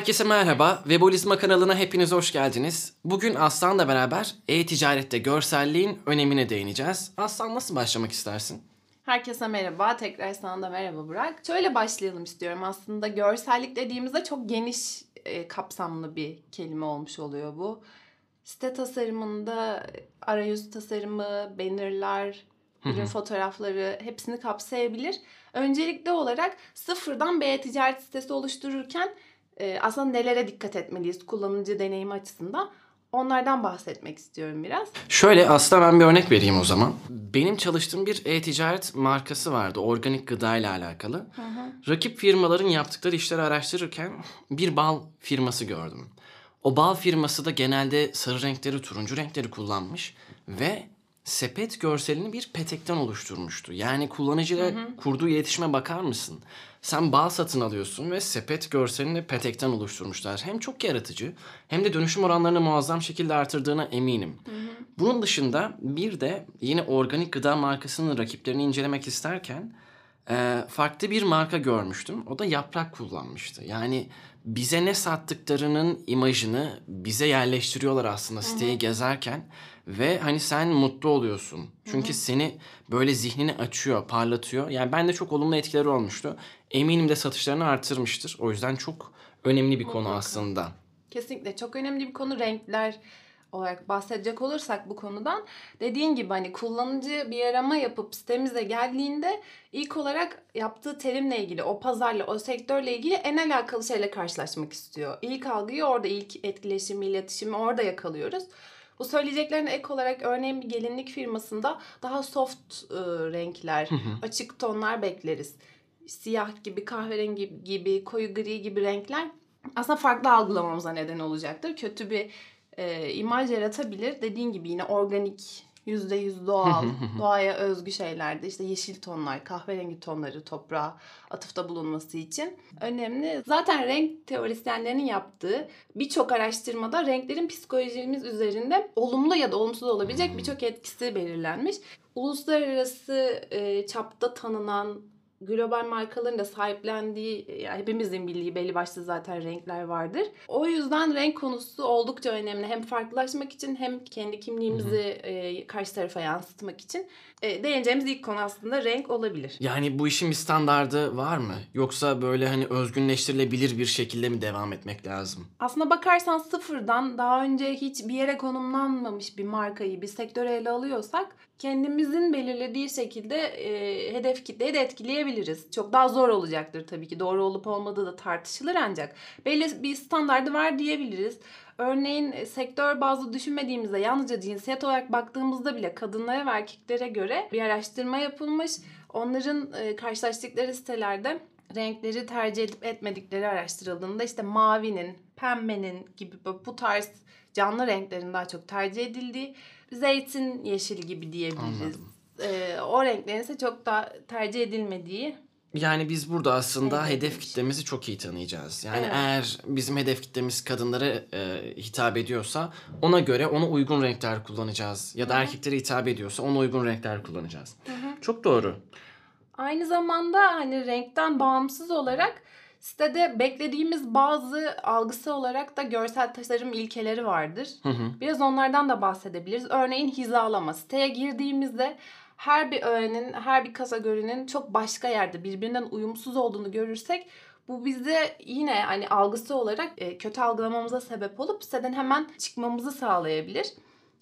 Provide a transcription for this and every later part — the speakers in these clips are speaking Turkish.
Herkese merhaba. Webolizma kanalına hepiniz hoş geldiniz. Bugün Aslan'la beraber e-ticarette görselliğin önemine değineceğiz. Aslan nasıl başlamak istersin? Herkese merhaba. Tekrar sana da merhaba Burak. Şöyle başlayalım istiyorum. Aslında görsellik dediğimizde çok geniş e, kapsamlı bir kelime olmuş oluyor bu. Site tasarımında arayüz tasarımı, bannerlar, ürün fotoğrafları hepsini kapsayabilir. Öncelikli olarak sıfırdan bir e-ticaret sitesi oluştururken e, aslında nelere dikkat etmeliyiz kullanıcı deneyimi açısından? Onlardan bahsetmek istiyorum biraz. Şöyle aslında ben bir örnek vereyim o zaman. Benim çalıştığım bir e-ticaret markası vardı. Organik gıda ile alakalı. Rakip firmaların yaptıkları işleri araştırırken bir bal firması gördüm. O bal firması da genelde sarı renkleri, turuncu renkleri kullanmış ve sepet görselini bir petekten oluşturmuştu. Yani kullanıcıyla kurduğu iletişime bakar mısın? Sen bal satın alıyorsun ve sepet görselini petekten oluşturmuşlar. Hem çok yaratıcı hem de dönüşüm oranlarını muazzam şekilde artırdığına eminim. Bunun dışında bir de yine organik gıda markasının rakiplerini incelemek isterken e, farklı bir marka görmüştüm. O da yaprak kullanmıştı. Yani bize ne sattıklarının imajını bize yerleştiriyorlar aslında siteyi gezerken ve hani sen mutlu oluyorsun. Çünkü seni böyle zihnini açıyor, parlatıyor. Yani bende çok olumlu etkileri olmuştu. Eminim de satışlarını artırmıştır. O yüzden çok önemli bir konu aslında. Kesinlikle çok önemli bir konu renkler olarak bahsedecek olursak bu konudan dediğin gibi hani kullanıcı bir arama yapıp sitemize geldiğinde ilk olarak yaptığı terimle ilgili o pazarla o sektörle ilgili en alakalı şeyle karşılaşmak istiyor. İlk algıyı orada ilk etkileşimi iletişimi orada yakalıyoruz. Bu söyleyeceklerine ek olarak örneğin bir gelinlik firmasında daha soft e, renkler, açık tonlar bekleriz. Siyah gibi, kahverengi gibi, koyu gri gibi renkler aslında farklı algılamamıza neden olacaktır. Kötü bir e, imaj yaratabilir. Dediğin gibi yine organik, yüzde yüz doğal, doğaya özgü şeylerde işte yeşil tonlar, kahverengi tonları toprağa atıfta bulunması için önemli. Zaten renk teorisyenlerinin yaptığı birçok araştırmada renklerin psikolojimiz üzerinde olumlu ya da olumsuz olabilecek birçok etkisi belirlenmiş. Uluslararası e, çapta tanınan global markaların da sahiplendiği, yani hepimizin bildiği belli başlı zaten renkler vardır. O yüzden renk konusu oldukça önemli. Hem farklılaşmak için hem kendi kimliğimizi e, karşı tarafa yansıtmak için. E, değineceğimiz ilk konu aslında renk olabilir. Yani bu işin bir standardı var mı? Yoksa böyle hani özgünleştirilebilir bir şekilde mi devam etmek lazım? Aslında bakarsan sıfırdan daha önce hiç bir yere konumlanmamış bir markayı, bir sektöre ele alıyorsak kendimizin belirlediği şekilde e, hedef kitleyi de etkileyebiliriz. Çok daha zor olacaktır tabii ki. Doğru olup olmadığı da tartışılır ancak belli bir standardı var diyebiliriz. Örneğin e, sektör bazı düşünmediğimizde yalnızca cinsiyet olarak baktığımızda bile kadınlara ve erkeklere göre bir araştırma yapılmış. Onların e, karşılaştıkları sitelerde renkleri tercih edip etmedikleri araştırıldığında işte mavinin, pembenin gibi bu tarz canlı renklerin daha çok tercih edildiği zeytin yeşil gibi diyebiliriz. Ee, o renklerin ise çok da tercih edilmediği Yani biz burada aslında Evet, hedef kitlemizi çok iyi tanıyacağız. Yani Evet. eğer bizim hedef kitlemiz kadınlara e, hitap ediyorsa ona göre ona uygun renkler kullanacağız. Ya da erkeklere hitap ediyorsa ona uygun renkler kullanacağız. Çok doğru. Aynı zamanda hani renkten bağımsız olarak sitede beklediğimiz bazı algısı olarak da görsel tasarım ilkeleri vardır. Biraz onlardan da bahsedebiliriz. Örneğin hizalama. Siteye girdiğimizde her bir öğenin, her bir kategorinin çok başka yerde birbirinden uyumsuz olduğunu görürsek bu bize yine hani algısı olarak e, kötü algılamamıza sebep olup siteden hemen çıkmamızı sağlayabilir.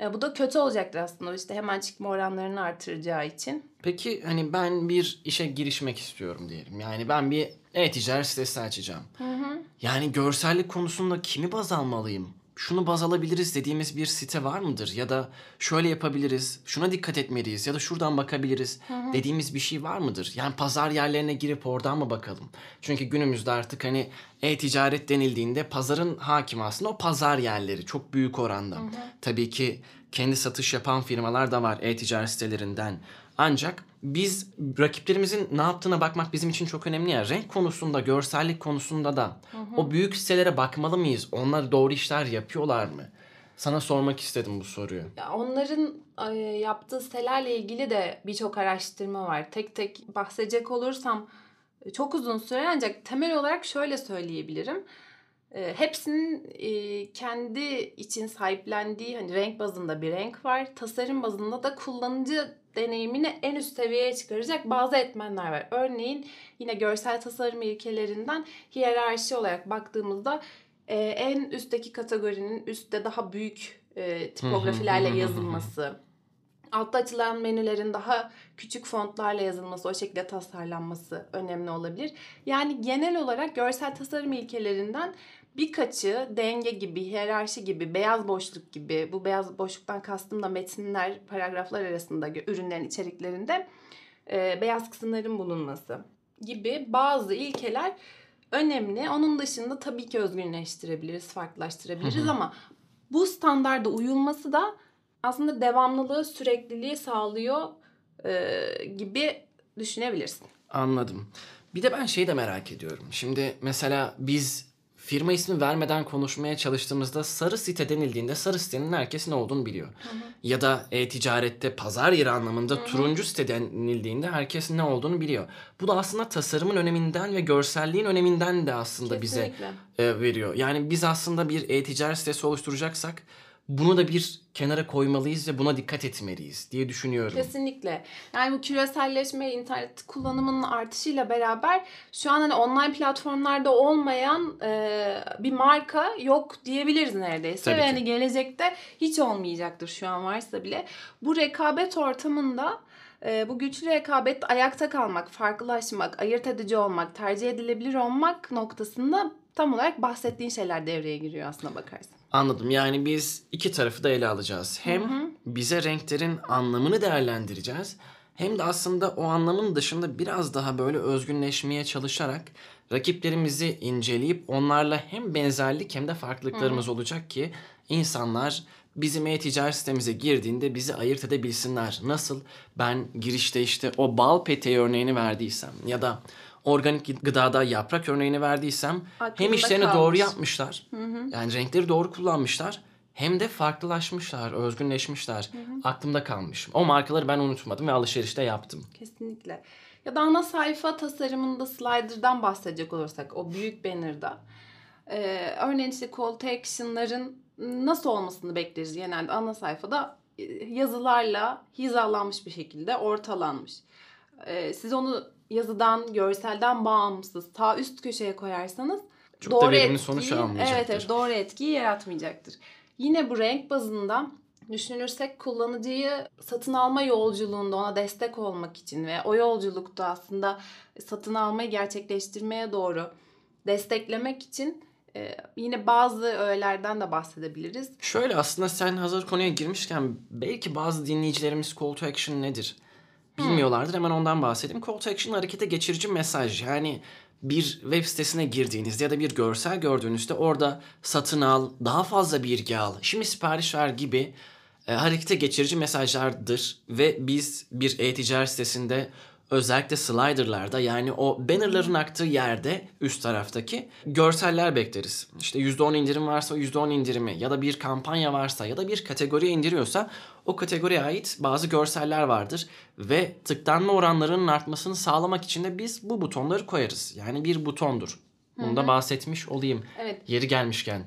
E, bu da kötü olacaktır aslında işte hemen çıkma oranlarını artıracağı için. Peki hani ben bir işe girişmek istiyorum diyelim. Yani ben bir e-ticaret sitesi açacağım. Yani görsellik konusunda kimi baz almalıyım? Şunu baz alabiliriz dediğimiz bir site var mıdır? Ya da şöyle yapabiliriz, şuna dikkat etmeliyiz ya da şuradan bakabiliriz dediğimiz bir şey var mıdır? Yani pazar yerlerine girip oradan mı bakalım? Çünkü günümüzde artık hani e-ticaret denildiğinde pazarın hakim aslında o pazar yerleri çok büyük oranda. Tabii ki kendi satış yapan firmalar da var e-ticaret sitelerinden. Ancak biz rakiplerimizin ne yaptığına bakmak bizim için çok önemli ya. Renk konusunda, görsellik konusunda da o büyük sitelere bakmalı mıyız? Onlar doğru işler yapıyorlar mı? Sana sormak istedim bu soruyu. Ya onların e, yaptığı sitelerle ilgili de birçok araştırma var. Tek tek bahsedecek olursam e, çok uzun süre ancak temel olarak şöyle söyleyebilirim. E, hepsinin e, kendi için sahiplendiği hani renk bazında bir renk var. Tasarım bazında da kullanıcı deneyimini en üst seviyeye çıkaracak bazı etmenler var. Örneğin yine görsel tasarım ilkelerinden hiyerarşi olarak baktığımızda e, en üstteki kategorinin üstte daha büyük e, tipografilerle yazılması, altta açılan menülerin daha küçük fontlarla yazılması, o şekilde tasarlanması önemli olabilir. Yani genel olarak görsel tasarım ilkelerinden birkaçı denge gibi, hiyerarşi gibi, beyaz boşluk gibi, bu beyaz boşluktan kastım da metinler, paragraflar arasında ürünlerin içeriklerinde e, beyaz kısımların bulunması gibi bazı ilkeler önemli. Onun dışında tabii ki özgünleştirebiliriz, farklılaştırabiliriz ama bu standarda uyulması da aslında devamlılığı, sürekliliği sağlıyor e, gibi düşünebilirsin. Anladım. Bir de ben şeyi de merak ediyorum. Şimdi mesela biz firma ismi vermeden konuşmaya çalıştığımızda sarı site denildiğinde sarı sitenin herkes ne olduğunu biliyor. Hı hı. Ya da e-ticarette pazar yeri anlamında hı hı. turuncu site denildiğinde herkes ne olduğunu biliyor. Bu da aslında tasarımın öneminden ve görselliğin öneminden de aslında Kesinlikle. bize e, veriyor. Yani biz aslında bir e-ticaret sitesi oluşturacaksak bunu da bir kenara koymalıyız ve buna dikkat etmeliyiz diye düşünüyorum. Kesinlikle. Yani bu küreselleşme, internet kullanımının artışıyla beraber şu an hani online platformlarda olmayan e, bir marka yok diyebiliriz neredeyse. Tabii ve hani gelecekte hiç olmayacaktır şu an varsa bile. Bu rekabet ortamında e, bu güçlü rekabet ayakta kalmak, farklılaşmak, ayırt edici olmak, tercih edilebilir olmak noktasında tam olarak bahsettiğin şeyler devreye giriyor aslında bakarsın. Anladım. Yani biz iki tarafı da ele alacağız. Hem hı hı. bize renklerin anlamını değerlendireceğiz. Hem de aslında o anlamın dışında biraz daha böyle özgünleşmeye çalışarak rakiplerimizi inceleyip onlarla hem benzerlik hem de farklılıklarımız hı. olacak ki insanlar bizim e-ticaret sitemize girdiğinde bizi ayırt edebilsinler. Nasıl ben girişte işte o bal peteği örneğini verdiysem ya da organik gıdada yaprak örneğini verdiysem Aklımda hem işlerini kalmış. doğru yapmışlar. Hı hı. Yani renkleri doğru kullanmışlar. Hem de farklılaşmışlar, özgünleşmişler. Hı hı. Aklımda kalmış. O markaları ben unutmadım ve alışverişte yaptım. Kesinlikle. Ya da ana sayfa tasarımında slider'dan bahsedecek olursak o büyük banner'da. Ee, örneğin işte call to action'ların nasıl olmasını bekleriz genelde ana sayfada e, yazılarla hizalanmış bir şekilde ortalanmış. Ee, siz onu yazıdan, görselden bağımsız ta üst köşeye koyarsanız Çok doğru da verimli etkiyi, sonuç almayacaktır. Evet, evet doğru etkiyi yaratmayacaktır. Yine bu renk bazında düşünürsek kullanıcıyı satın alma yolculuğunda ona destek olmak için ve o yolculukta aslında satın almayı gerçekleştirmeye doğru desteklemek için ee, yine bazı öğelerden de bahsedebiliriz. Şöyle aslında sen hazır konuya girmişken belki bazı dinleyicilerimiz call to action nedir? Bilmiyorlardır. Hemen ondan bahsedeyim. Call to action harekete geçirici mesaj. Yani bir web sitesine girdiğinizde ya da bir görsel gördüğünüzde orada satın al, daha fazla bilgi al, şimdi sipariş ver gibi e, harekete geçirici mesajlardır ve biz bir e-ticaret sitesinde özellikle slider'larda yani o bannerların aktığı yerde üst taraftaki görseller bekleriz. İşte %10 indirim varsa o %10 indirimi ya da bir kampanya varsa ya da bir kategoriye indiriyorsa o kategoriye ait bazı görseller vardır ve tıklanma oranlarının artmasını sağlamak için de biz bu butonları koyarız. Yani bir butondur. Bunu da bahsetmiş olayım. Evet. Yeri gelmişken.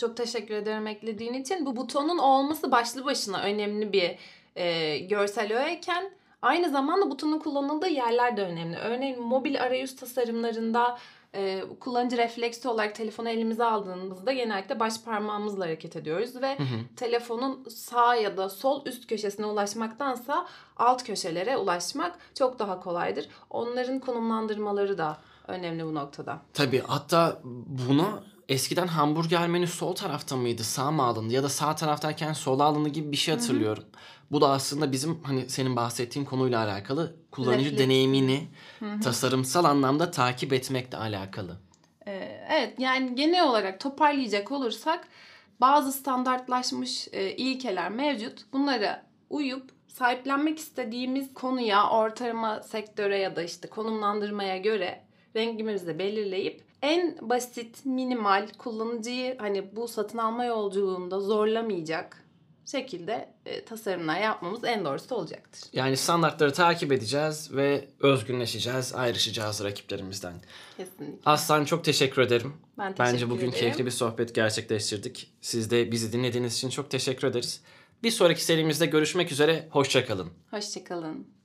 Çok teşekkür ederim eklediğin için. Bu butonun olması başlı başına önemli bir e, görsel öğeyken Aynı zamanda butonun kullanıldığı yerler de önemli. Örneğin mobil arayüz tasarımlarında e, kullanıcı refleksi olarak telefonu elimize aldığımızda genellikle baş parmağımızla hareket ediyoruz ve hı hı. telefonun sağ ya da sol üst köşesine ulaşmaktansa alt köşelere ulaşmak çok daha kolaydır. Onların konumlandırmaları da önemli bu noktada. Tabii hatta buna eskiden hamburger menü sol tarafta mıydı sağ mı alındı ya da sağ taraftayken sola alındı gibi bir şey hatırlıyorum. Hı hı. Bu da aslında bizim hani senin bahsettiğin konuyla alakalı kullanıcı Refleks. deneyimini Hı-hı. tasarımsal anlamda takip etmekle alakalı. Ee, evet yani genel olarak toparlayacak olursak bazı standartlaşmış e, ilkeler mevcut. Bunlara uyup sahiplenmek istediğimiz konuya, ortalama sektöre ya da işte konumlandırmaya göre rengimizi belirleyip en basit, minimal kullanıcıyı hani bu satın alma yolculuğunda zorlamayacak şekilde e, tasarımlar yapmamız en doğrusu olacaktır. Yani standartları takip edeceğiz ve özgünleşeceğiz, ayrışacağız rakiplerimizden. Kesinlikle. Aslan çok teşekkür ederim. Ben teşekkür Bence bugün ederim. keyifli bir sohbet gerçekleştirdik. Siz de bizi dinlediğiniz için çok teşekkür ederiz. Bir sonraki serimizde görüşmek üzere. Hoşçakalın. Hoşçakalın.